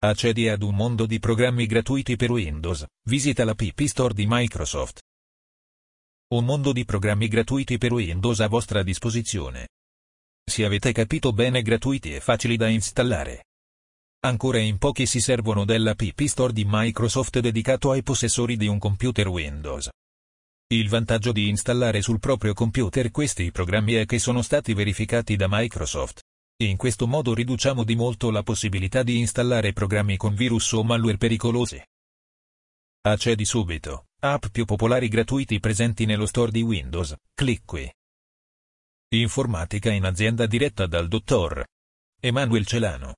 Accedi ad un mondo di programmi gratuiti per Windows, visita la PP Store di Microsoft. Un mondo di programmi gratuiti per Windows a vostra disposizione. Se avete capito bene gratuiti e facili da installare. Ancora in pochi si servono della PP Store di Microsoft dedicato ai possessori di un computer Windows. Il vantaggio di installare sul proprio computer questi programmi è che sono stati verificati da Microsoft. In questo modo riduciamo di molto la possibilità di installare programmi con virus o malware pericolosi. Accedi subito. App più popolari gratuiti presenti nello store di Windows. Clic qui. Informatica in azienda diretta dal dottor Emanuel Celano.